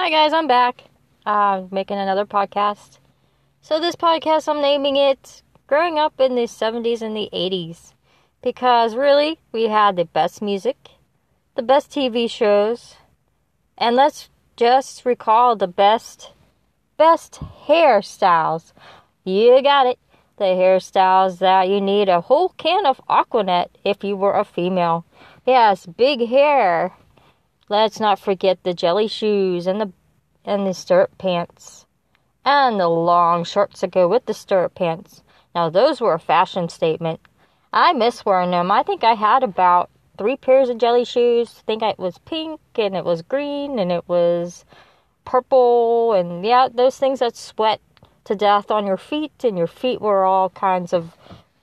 Hi guys, I'm back. Uh, making another podcast. So this podcast, I'm naming it "Growing Up in the '70s and the '80s," because really, we had the best music, the best TV shows, and let's just recall the best, best hairstyles. You got it. The hairstyles that you need a whole can of Aquanet if you were a female. Yes, big hair. Let's not forget the jelly shoes and the and the stirrup pants. And the long shorts that go with the stirrup pants. Now those were a fashion statement. I miss wearing them. I think I had about three pairs of jelly shoes. I think it was pink and it was green and it was purple and yeah, those things that sweat to death on your feet and your feet were all kinds of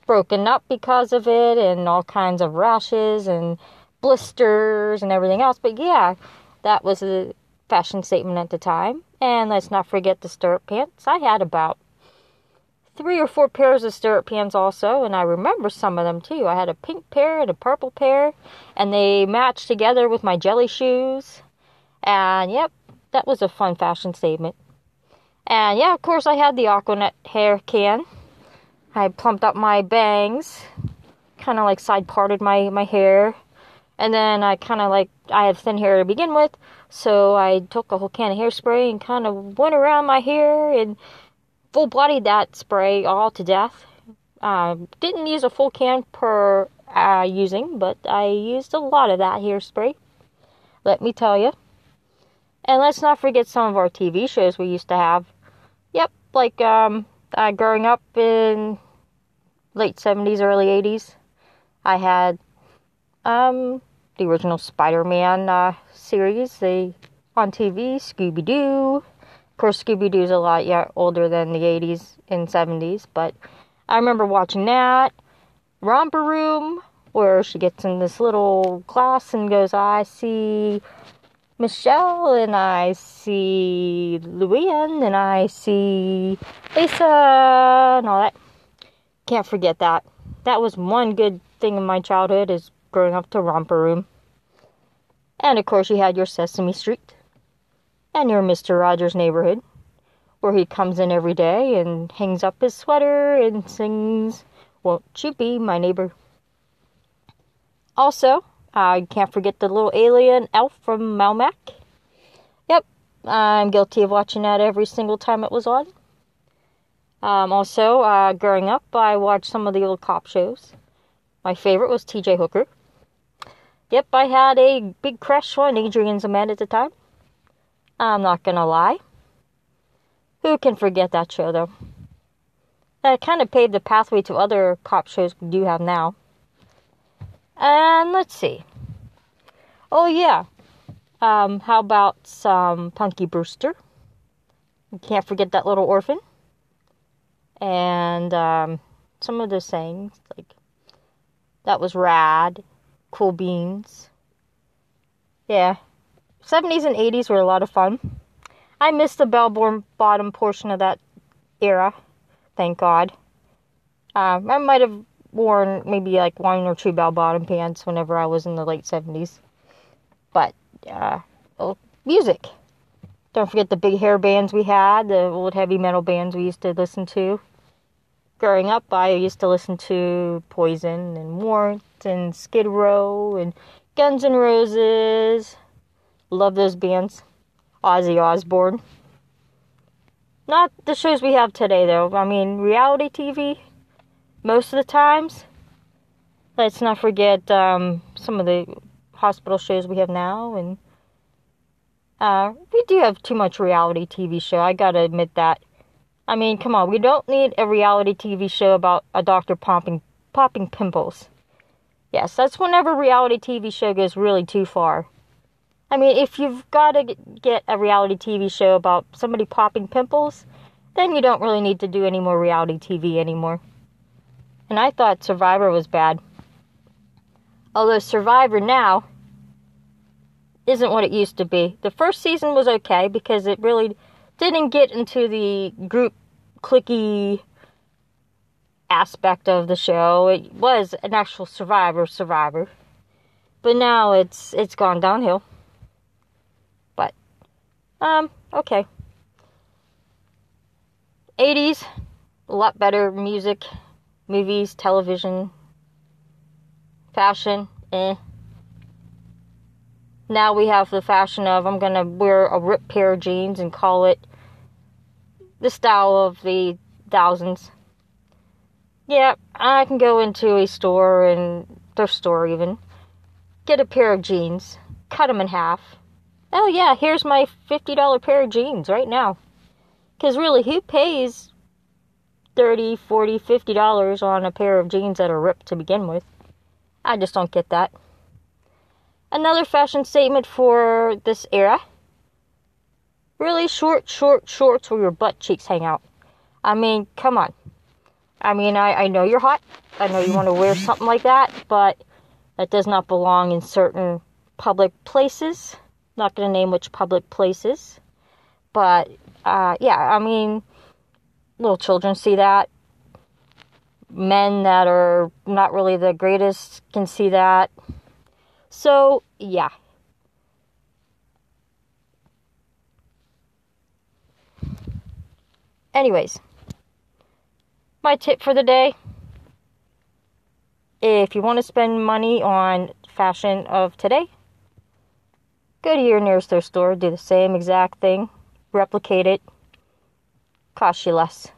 broken up because of it and all kinds of rashes and blisters and everything else. But yeah, that was a fashion statement at the time. And let's not forget the stirrup pants. I had about three or four pairs of stirrup pants also, and I remember some of them too. I had a pink pair and a purple pair, and they matched together with my jelly shoes. And yep, that was a fun fashion statement. And yeah, of course, I had the Aquanet hair can. I plumped up my bangs, kind of like side parted my, my hair. And then I kind of like, I had thin hair to begin with, so I took a whole can of hairspray and kind of went around my hair and full bloodied that spray all to death. Uh, didn't use a full can per uh, using, but I used a lot of that hairspray. Let me tell you. And let's not forget some of our TV shows we used to have. Yep, like um, uh, growing up in late 70s, early 80s, I had um, the original Spider-Man uh, series, they on TV, Scooby Doo. Of course, Scooby Doo's a lot yeah, older than the 80s and 70s, but I remember watching that. Romper Room, where she gets in this little class and goes, I see Michelle, and I see Luann, and I see Lisa, and all that. Can't forget that. That was one good thing in my childhood is growing up to Romper Room. And of course, you had your Sesame Street and your Mr. Rogers' Neighborhood, where he comes in every day and hangs up his sweater and sings, Won't you be my neighbor? Also, I can't forget the little alien ALF from Melmac. Yep, I'm guilty of watching that every single time it was on. Um, also, uh, growing up, I watched some of the old cop shows. My favorite was TJ Hooker. Yep, I had a big crush on Adrian Zmed at the time. I'm not gonna lie. Who can forget that show, though? That kind of paved the pathway to other cop shows we do have now. And let's see. Oh, yeah. Um, how about some Punky Brewster? You can't forget that little orphan. And um, some of the sayings, like, that was rad cool beans. Yeah. 70s and 80s were a lot of fun. I missed the bell bottom portion of that era. Thank God. Uh, I might have worn maybe like one or two bell bottom pants whenever I was in the late 70s. But, uh, well, music. Don't forget the big hair bands we had, the old heavy metal bands we used to listen to growing up, I used to listen to Poison and Warrant and Skid Row and Guns N' Roses. Love those bands. Ozzy Osbourne. Not the shows we have today, though. I mean, reality TV, most of the times. Let's not forget um, some of the hospital shows we have now. And uh, we do have too much reality TV show. I gotta admit that. I mean, come on, we don't need a reality TV show about a doctor popping popping pimples. Yes, that's whenever reality TV show goes really too far. I mean, if you've got to get a reality TV show about somebody popping pimples, then you don't really need to do any more reality TV anymore. And I thought Survivor was bad. Although Survivor now isn't what it used to be. The first season was okay because it really didn't get into the group clicky aspect of the show. It was an actual survivor survivor. But now it's it's gone downhill. But Um, okay. 80s, a lot better music, movies, television, fashion, eh. Now we have the fashion of I'm gonna wear a ripped pair of jeans and call it the style of the thousands. Yeah, I can go into a store and thrift store even, get a pair of jeans, cut them in half. Oh yeah, here's my $50 pair of jeans right now. Cuz really, who pays 30, 40, 50 dollars on a pair of jeans that are ripped to begin with? I just don't get that. Another fashion statement for this era. Really short, short shorts where your butt cheeks hang out. I mean, come on. I mean, I, I know you're hot. I know you want to wear something like that, but that does not belong in certain public places. Not going to name which public places. But, uh, yeah, I mean, little children see that. Men that are not really the greatest can see that. So, yeah. Anyways, my tip for the day if you want to spend money on fashion of today, go to your nearest thrift store, do the same exact thing, replicate it, cost you less.